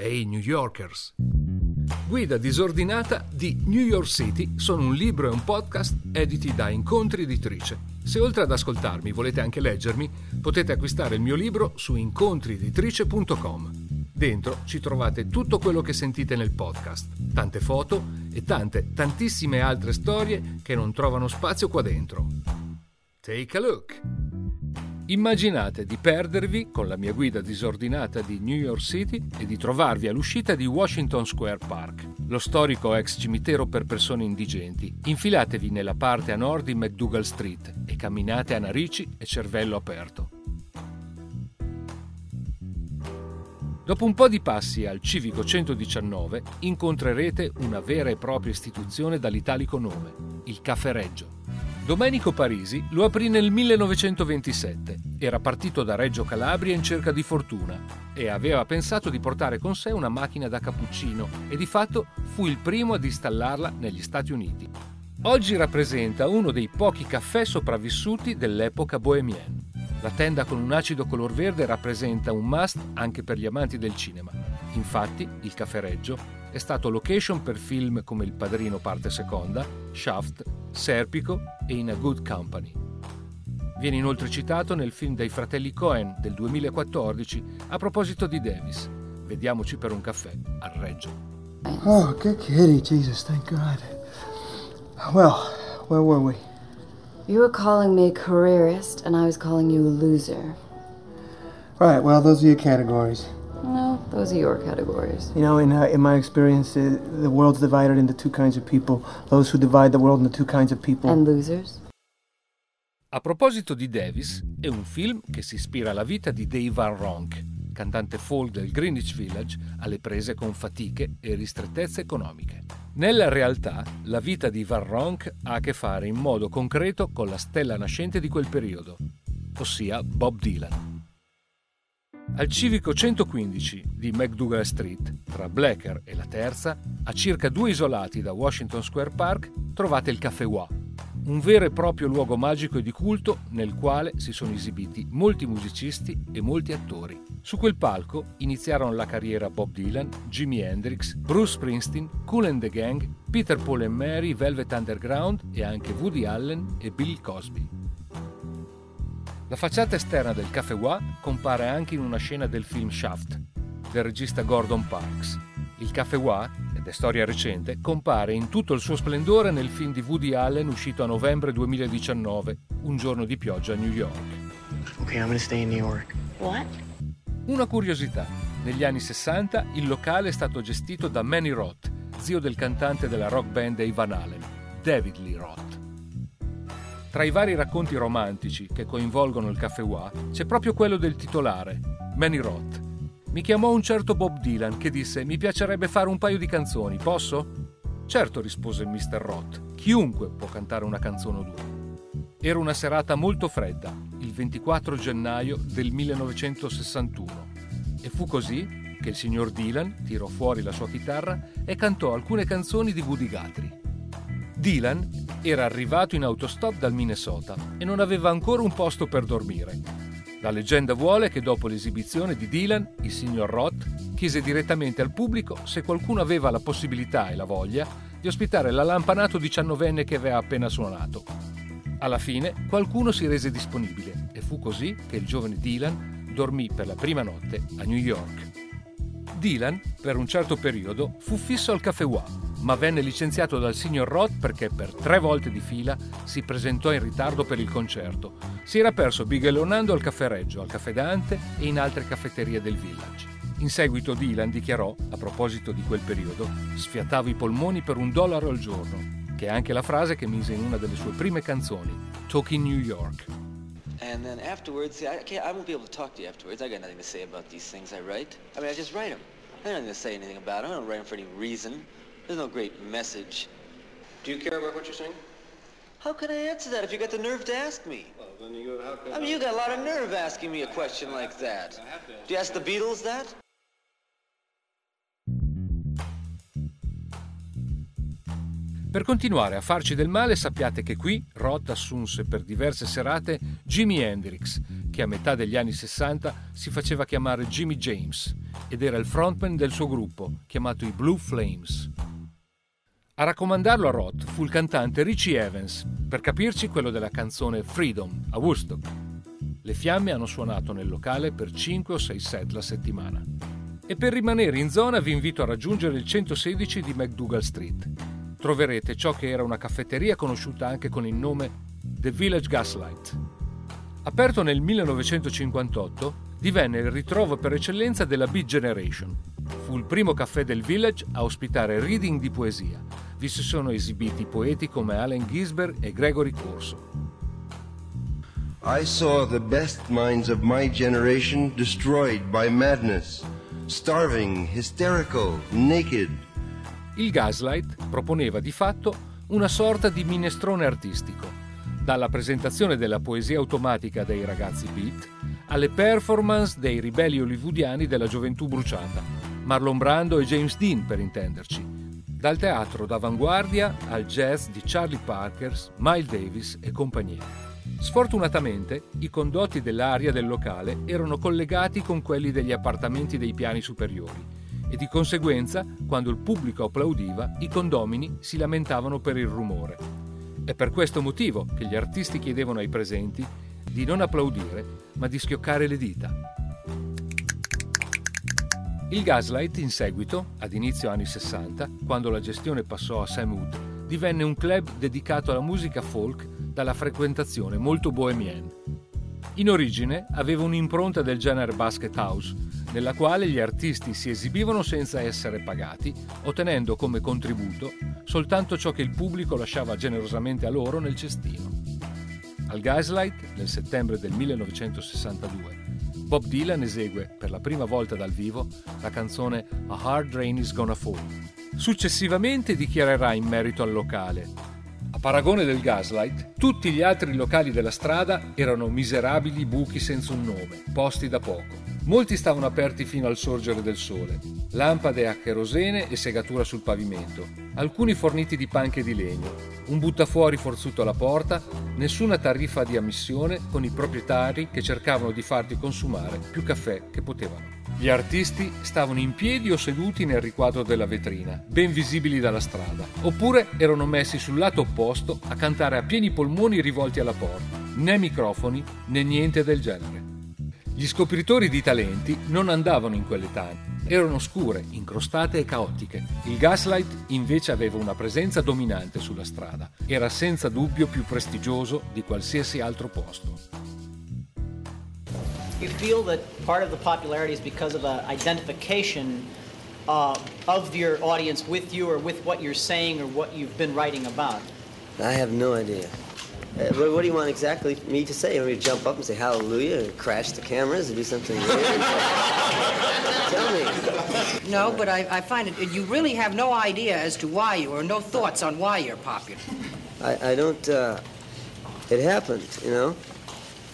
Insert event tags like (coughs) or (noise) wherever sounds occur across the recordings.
Ehi, hey, New Yorkers. Guida disordinata di New York City sono un libro e un podcast editi da Incontri Editrice. Se oltre ad ascoltarmi volete anche leggermi, potete acquistare il mio libro su incontrieditrice.com. Dentro ci trovate tutto quello che sentite nel podcast, tante foto e tante, tantissime altre storie che non trovano spazio qua dentro. Take a look! Immaginate di perdervi con la mia guida disordinata di New York City e di trovarvi all'uscita di Washington Square Park, lo storico ex cimitero per persone indigenti. Infilatevi nella parte a nord di McDougall Street e camminate a narici e cervello aperto. Dopo un po' di passi al Civico 119 incontrerete una vera e propria istituzione dall'italico nome, il Caffè Reggio. Domenico Parisi lo aprì nel 1927. Era partito da Reggio Calabria in cerca di fortuna e aveva pensato di portare con sé una macchina da cappuccino e di fatto fu il primo ad installarla negli Stati Uniti. Oggi rappresenta uno dei pochi caffè sopravvissuti dell'epoca bohemienne. La tenda con un acido color verde rappresenta un must anche per gli amanti del cinema. Infatti, il Caffè Reggio è stato location per film come Il Padrino parte seconda, Shaft, Serpico e In a Good Company. Viene inoltre citato nel film dei fratelli Cohen del 2014 a proposito di Davis. Vediamoci per un caffè al Reggio. Oh, good kitty, Jesus, thank God. Well, where were we? You were calling me a careerist, and I was calling you a loser. Right, well, those are your categories. No, those are your categories. You know, in, uh, in my experience, uh, the world's divided into two kinds of people those who divide the world into two kinds of people. And losers? A proposito di Davis, è un film che si ispira alla vita di Dave Van Ronk, cantante folk del Greenwich Village, alle prese con fatiche e ristrettezze economiche. Nella realtà, la vita di Van Ronk ha a che fare in modo concreto con la stella nascente di quel periodo, ossia Bob Dylan. Al civico 115 di McDougall Street, tra Blacker e la Terza, a circa due isolati da Washington Square Park, trovate il Café Wa, un vero e proprio luogo magico e di culto nel quale si sono esibiti molti musicisti e molti attori. Su quel palco iniziarono la carriera Bob Dylan, Jimi Hendrix, Bruce Springsteen, Cool and the Gang, Peter Paul and Mary, Velvet Underground e anche Woody Allen e Bill Cosby. La facciata esterna del Café Wa compare anche in una scena del film Shaft, del regista Gordon Parks. Il Café Wa, ed è storia recente, compare in tutto il suo splendore nel film di Woody Allen uscito a novembre 2019, Un giorno di pioggia a New York. Ok, I'm gonna stay in New York. What? Una curiosità. Negli anni 60 il locale è stato gestito da Manny Roth, zio del cantante della rock band dei Van Halen, David Lee Roth. Tra i vari racconti romantici che coinvolgono il Caffè Wa c'è proprio quello del titolare, Manny Roth. Mi chiamò un certo Bob Dylan che disse mi piacerebbe fare un paio di canzoni, posso? Certo, rispose il Mr. Roth, chiunque può cantare una canzone o due. Era una serata molto fredda, il 24 gennaio del 1961, e fu così che il signor Dylan tirò fuori la sua chitarra e cantò alcune canzoni di Woody Guthrie. Dylan era arrivato in autostop dal Minnesota e non aveva ancora un posto per dormire. La leggenda vuole che dopo l'esibizione di Dylan, il signor Roth chiese direttamente al pubblico se qualcuno aveva la possibilità e la voglia di ospitare l'allampanato diciannovenne che aveva appena suonato. Alla fine qualcuno si rese disponibile e fu così che il giovane Dylan dormì per la prima notte a New York. Dylan, per un certo periodo, fu fisso al Caffè Wa, ma venne licenziato dal signor Roth perché per tre volte di fila si presentò in ritardo per il concerto. Si era perso bighellonando al Caffè Reggio, al Caffè Dante e in altre caffetterie del village. In seguito Dylan dichiarò, a proposito di quel periodo, sfiatavo i polmoni per un dollaro al giorno, che è anche la frase che mise in una delle sue prime canzoni, Talking New York. And then afterwards, see, I, can't, I won't be able to talk to you afterwards. I got nothing to say about these things I write. I mean, I just write them. I have nothing to say anything about them. I don't write them for any reason. There's no great message. Do you care about what you're saying? How can I answer that if you got the nerve to ask me? Well, then you, how can I mean, you got a lot of nerve asking me a question like that. Do you ask the Beatles that? Per continuare a farci del male sappiate che qui Roth assunse per diverse serate Jimi Hendrix, che a metà degli anni 60 si faceva chiamare Jimmy James ed era il frontman del suo gruppo, chiamato i Blue Flames. A raccomandarlo a Roth fu il cantante Richie Evans, per capirci quello della canzone Freedom a Woodstock. Le fiamme hanno suonato nel locale per 5 o 6 set la settimana. E per rimanere in zona vi invito a raggiungere il 116 di McDougall Street troverete ciò che era una caffetteria conosciuta anche con il nome The Village Gaslight. Aperto nel 1958, divenne il ritrovo per eccellenza della Beat Generation. Fu il primo caffè del Village a ospitare reading di poesia. Vi si sono esibiti poeti come Allen Gisbert e Gregory Corso. I saw the best minds of my generation destroyed by madness, starving, hysterical, naked, il Gaslight proponeva di fatto una sorta di minestrone artistico, dalla presentazione della poesia automatica dei ragazzi beat alle performance dei ribelli hollywoodiani della gioventù bruciata, Marlon Brando e James Dean per intenderci, dal teatro d'avanguardia al jazz di Charlie Parker, Miles Davis e compagnia. Sfortunatamente i condotti dell'aria del locale erano collegati con quelli degli appartamenti dei piani superiori e di conseguenza, quando il pubblico applaudiva, i condomini si lamentavano per il rumore. È per questo motivo che gli artisti chiedevano ai presenti di non applaudire, ma di schioccare le dita. Il Gaslight in seguito, ad inizio anni 60, quando la gestione passò a Sam Wood, divenne un club dedicato alla musica folk dalla frequentazione molto bohemienne. In origine aveva un'impronta del genere basket house, nella quale gli artisti si esibivano senza essere pagati, ottenendo come contributo soltanto ciò che il pubblico lasciava generosamente a loro nel cestino. Al Gaslight, nel settembre del 1962, Bob Dylan esegue per la prima volta dal vivo la canzone A Hard Rain is Gonna Fall. Successivamente dichiarerà in merito al locale a paragone del Gaslight, tutti gli altri locali della strada erano miserabili buchi senza un nome, posti da poco. Molti stavano aperti fino al sorgere del sole, lampade a cherosene e segatura sul pavimento, alcuni forniti di panche di legno, un buttafuori forzuto alla porta, nessuna tariffa di ammissione con i proprietari che cercavano di farti consumare più caffè che potevano. Gli artisti stavano in piedi o seduti nel riquadro della vetrina, ben visibili dalla strada, oppure erano messi sul lato opposto a cantare a pieni polmoni rivolti alla porta, né microfoni né niente del genere. Gli scopritori di talenti non andavano in quelle tane, erano scure, incrostate e caotiche. Il Gaslight invece aveva una presenza dominante sulla strada, era senza dubbio più prestigioso di qualsiasi altro posto. You feel that part of the popularity is because of an identification uh, of your audience with you or with what you're saying or what you've been writing about? I have no idea. Uh, what, what, do you want exactly me to say? You want me to jump up and say hallelujah and crash the cameras and do something weird? (laughs) Tell me. No, but I, I, find it, you really have no idea as to why you, or no thoughts on why you're popular. I, I don't, uh, it happened, you know?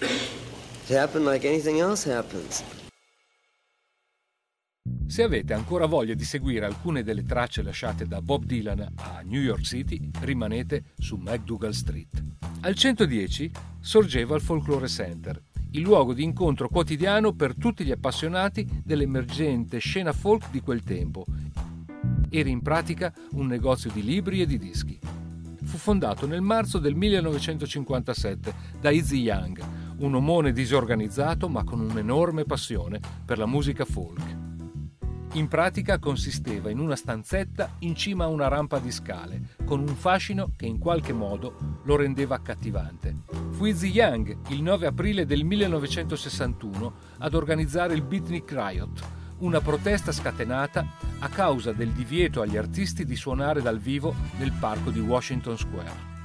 It happened like anything else happens. Se avete ancora voglia di seguire alcune delle tracce lasciate da Bob Dylan a New York City, rimanete su McDougall Street. Al 110 sorgeva il Folklore Center, il luogo di incontro quotidiano per tutti gli appassionati dell'emergente scena folk di quel tempo. Era in pratica un negozio di libri e di dischi. Fu fondato nel marzo del 1957 da Izzy Young, un omone disorganizzato ma con un'enorme passione per la musica folk. In pratica consisteva in una stanzetta in cima a una rampa di scale, con un fascino che in qualche modo lo rendeva accattivante. Fu Izzy Young, il 9 aprile del 1961, ad organizzare il Beatnik Riot, una protesta scatenata a causa del divieto agli artisti di suonare dal vivo nel parco di Washington Square.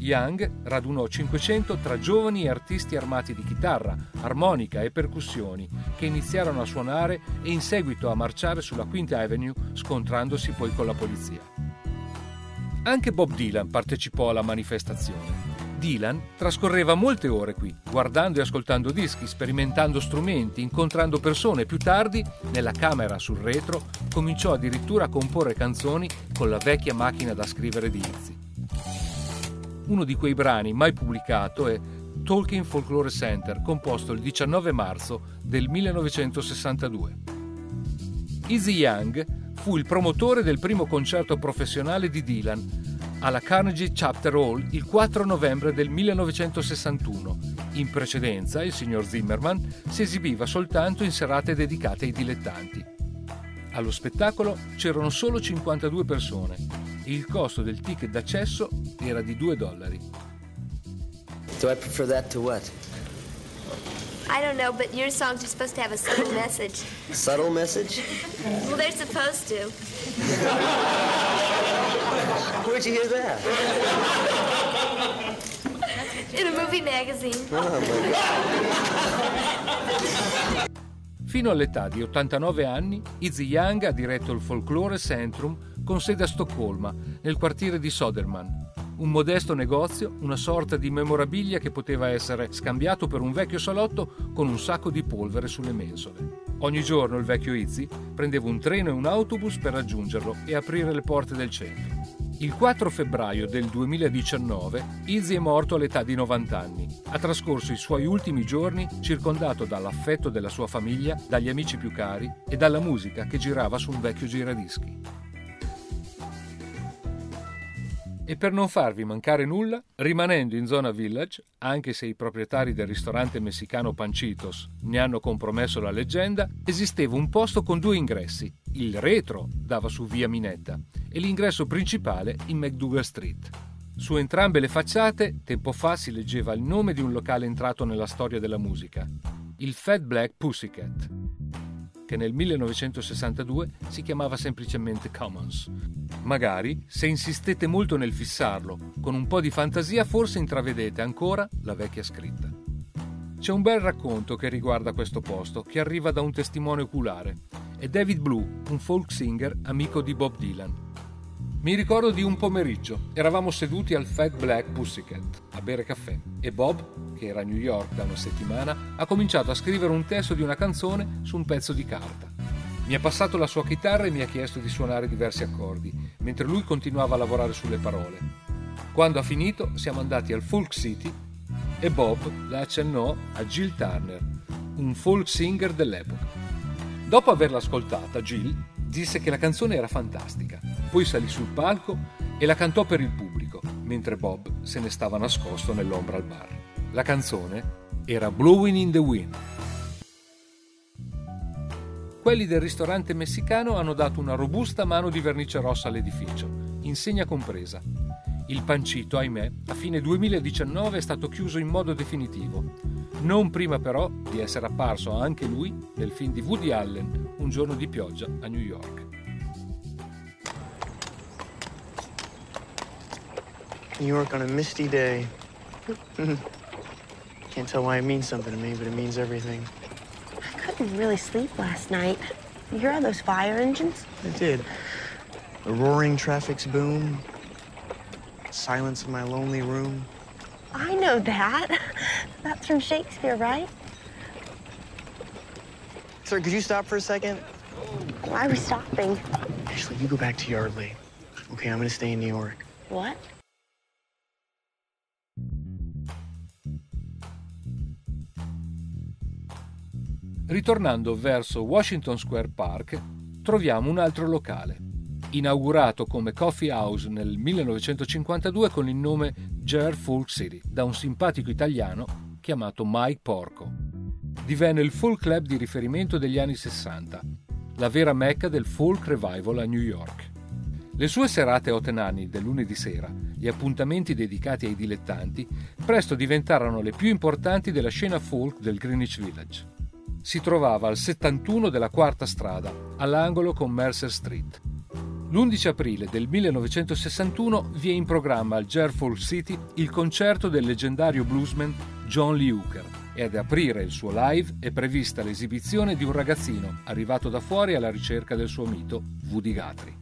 Young radunò 500 tra giovani artisti armati di chitarra, armonica e percussioni che iniziarono a suonare e in seguito a marciare sulla Quinta Avenue scontrandosi poi con la polizia. Anche Bob Dylan partecipò alla manifestazione. Dylan trascorreva molte ore qui, guardando e ascoltando dischi, sperimentando strumenti, incontrando persone. Più tardi, nella camera sul retro, cominciò addirittura a comporre canzoni con la vecchia macchina da scrivere di Izzy. Uno di quei brani mai pubblicato è Talking Folklore Center, composto il 19 marzo del 1962. Izzy Young fu il promotore del primo concerto professionale di Dylan alla Carnegie Chapter Hall il 4 novembre del 1961. In precedenza il signor Zimmerman si esibiva soltanto in serate dedicate ai dilettanti. Allo spettacolo c'erano solo 52 persone il costo del ticket d'accesso era di 2 dollari. Do I prefer that to what? I don't know, but your songs are supposed to have a subtle (coughs) message. Subtle message? Well, they're supposed to. Where'd you hear that? In a movie magazine. Oh my God. Fino all'età di 89 anni, Izzy Young ha diretto il Folklore Centrum con sede a Stoccolma, nel quartiere di Soderman. Un modesto negozio, una sorta di memorabilia che poteva essere scambiato per un vecchio salotto con un sacco di polvere sulle mensole. Ogni giorno il vecchio Izzy prendeva un treno e un autobus per raggiungerlo e aprire le porte del centro. Il 4 febbraio del 2019 Izzy è morto all'età di 90 anni. Ha trascorso i suoi ultimi giorni circondato dall'affetto della sua famiglia, dagli amici più cari e dalla musica che girava su un vecchio giradischi. E per non farvi mancare nulla, rimanendo in zona village, anche se i proprietari del ristorante messicano Panchitos ne hanno compromesso la leggenda, esisteva un posto con due ingressi. Il retro dava su via Minetta e l'ingresso principale in McDougal Street. Su entrambe le facciate, tempo fa si leggeva il nome di un locale entrato nella storia della musica, il Fat Black Pussycat che nel 1962 si chiamava semplicemente Commons. Magari, se insistete molto nel fissarlo, con un po' di fantasia forse intravedete ancora la vecchia scritta. C'è un bel racconto che riguarda questo posto, che arriva da un testimone oculare. È David Blue, un folk singer amico di Bob Dylan. Mi ricordo di un pomeriggio, eravamo seduti al Fat Black Pussycat a bere caffè e Bob, che era a New York da una settimana, ha cominciato a scrivere un testo di una canzone su un pezzo di carta. Mi ha passato la sua chitarra e mi ha chiesto di suonare diversi accordi, mentre lui continuava a lavorare sulle parole. Quando ha finito siamo andati al Folk City e Bob la accennò a Jill Turner, un folk singer dell'epoca. Dopo averla ascoltata, Jill disse che la canzone era fantastica poi salì sul palco e la cantò per il pubblico, mentre Bob se ne stava nascosto nell'ombra al bar. La canzone era Blowing in the Wind. Quelli del ristorante messicano hanno dato una robusta mano di vernice rossa all'edificio, insegna compresa. Il pancito, ahimè, a fine 2019 è stato chiuso in modo definitivo, non prima però di essere apparso anche lui nel film di Woody Allen, Un giorno di pioggia a New York. New York on a misty day. (laughs) Can't tell why it means something to me, but it means everything. I couldn't really sleep last night. You hear all those fire engines? I did. The roaring traffic's boom. Silence in my lonely room. I know that. (laughs) That's from Shakespeare, right? Sir, could you stop for a second? Why are we stopping? Ashley, you go back to Yardley. Okay, I'm gonna stay in New York. What? Ritornando verso Washington Square Park, troviamo un altro locale, inaugurato come coffee house nel 1952 con il nome Jer Folk City da un simpatico italiano chiamato Mike Porco. Divenne il folk club di riferimento degli anni 60, la vera mecca del folk revival a New York. Le sue serate a Otenani del lunedì sera, gli appuntamenti dedicati ai dilettanti, presto diventarono le più importanti della scena folk del Greenwich Village si trovava al 71 della quarta strada, all'angolo con Mercer Street. L'11 aprile del 1961 vi è in programma al Jerfolk City il concerto del leggendario bluesman John Lee Hooker e ad aprire il suo live è prevista l'esibizione di un ragazzino arrivato da fuori alla ricerca del suo mito, Woody Guthrie.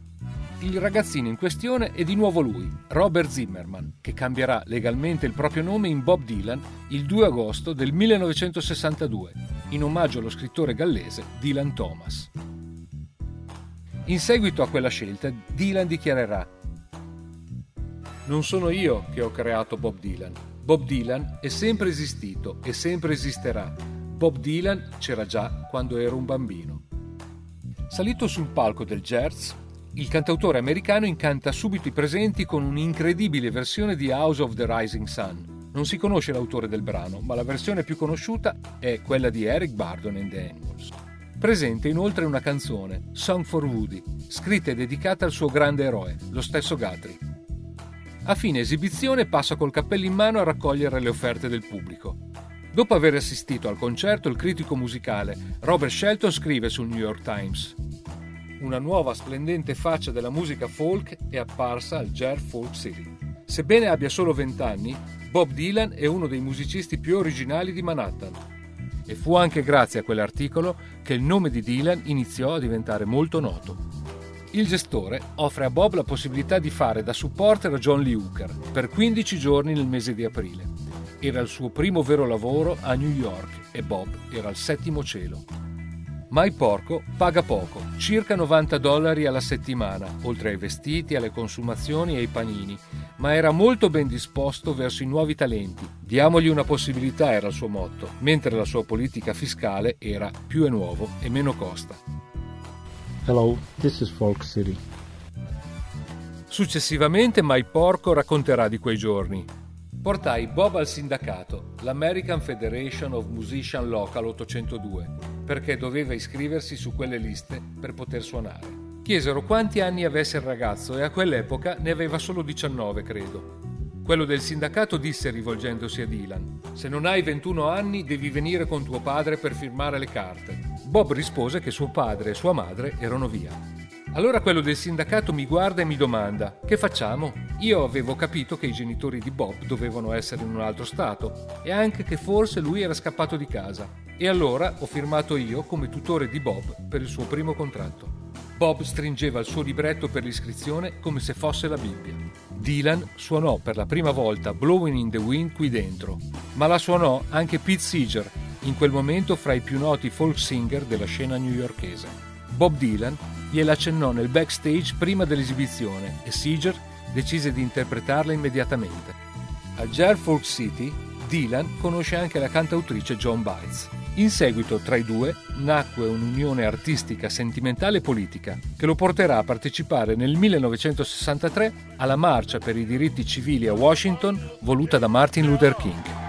Il ragazzino in questione è di nuovo lui, Robert Zimmerman, che cambierà legalmente il proprio nome in Bob Dylan il 2 agosto del 1962, in omaggio allo scrittore gallese Dylan Thomas. In seguito a quella scelta, Dylan dichiarerà Non sono io che ho creato Bob Dylan. Bob Dylan è sempre esistito e sempre esisterà. Bob Dylan c'era già quando ero un bambino. Salito sul palco del jazz, il cantautore americano incanta subito i presenti con un'incredibile versione di House of the Rising Sun. Non si conosce l'autore del brano, ma la versione più conosciuta è quella di Eric Bardon and the Animals. Presente inoltre una canzone, Song for Woody, scritta e dedicata al suo grande eroe, lo stesso Guthrie. A fine esibizione passa col cappello in mano a raccogliere le offerte del pubblico. Dopo aver assistito al concerto, il critico musicale Robert Shelton scrive sul New York Times una nuova splendente faccia della musica folk è apparsa al Jer Folk City. Sebbene abbia solo 20 anni, Bob Dylan è uno dei musicisti più originali di Manhattan e fu anche grazie a quell'articolo che il nome di Dylan iniziò a diventare molto noto. Il gestore offre a Bob la possibilità di fare da supporter a John Lee Hooker per 15 giorni nel mese di aprile. Era il suo primo vero lavoro a New York e Bob era al settimo cielo. Ma il porco paga poco, circa 90 dollari alla settimana, oltre ai vestiti, alle consumazioni e ai panini, ma era molto ben disposto verso i nuovi talenti. Diamogli una possibilità era il suo motto, mentre la sua politica fiscale era più è nuovo e meno costa. Hello, this is Folk City. Successivamente Mai Porco racconterà di quei giorni. Portai Bob al sindacato, l'American Federation of Musician Local 802, perché doveva iscriversi su quelle liste per poter suonare. Chiesero quanti anni avesse il ragazzo e a quell'epoca ne aveva solo 19, credo. Quello del sindacato disse rivolgendosi a Dylan: Se non hai 21 anni devi venire con tuo padre per firmare le carte. Bob rispose che suo padre e sua madre erano via. Allora quello del sindacato mi guarda e mi domanda: Che facciamo? Io avevo capito che i genitori di Bob dovevano essere in un altro stato e anche che forse lui era scappato di casa. E allora ho firmato io come tutore di Bob per il suo primo contratto. Bob stringeva il suo libretto per l'iscrizione come se fosse la Bibbia. Dylan suonò per la prima volta Blowing in the Wind qui dentro, ma la suonò anche Pete Seeger, in quel momento fra i più noti folk singer della scena newyorkese. Bob Dylan gliela accennò nel backstage prima dell'esibizione e Seeger decise di interpretarla immediatamente. A Jerfolk City, Dylan conosce anche la cantautrice John Bites. In seguito, tra i due, nacque un'unione artistica, sentimentale e politica che lo porterà a partecipare nel 1963 alla marcia per i diritti civili a Washington voluta da Martin Luther King.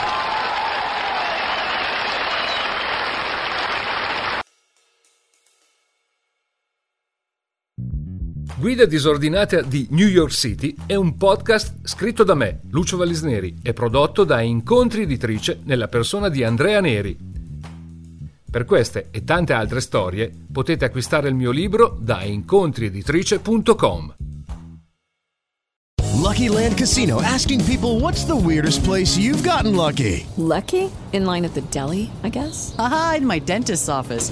Guida disordinata di New York City è un podcast scritto da me, Lucio Vallisneri, e prodotto da Incontri Editrice nella persona di Andrea Neri. Per queste e tante altre storie potete acquistare il mio libro da incontrieditrice.com. Lucky Land Casino asking people what's the weirdest place you've gotten lucky? Lucky? In line at the deli, I guess? Aha, in my dentist's office.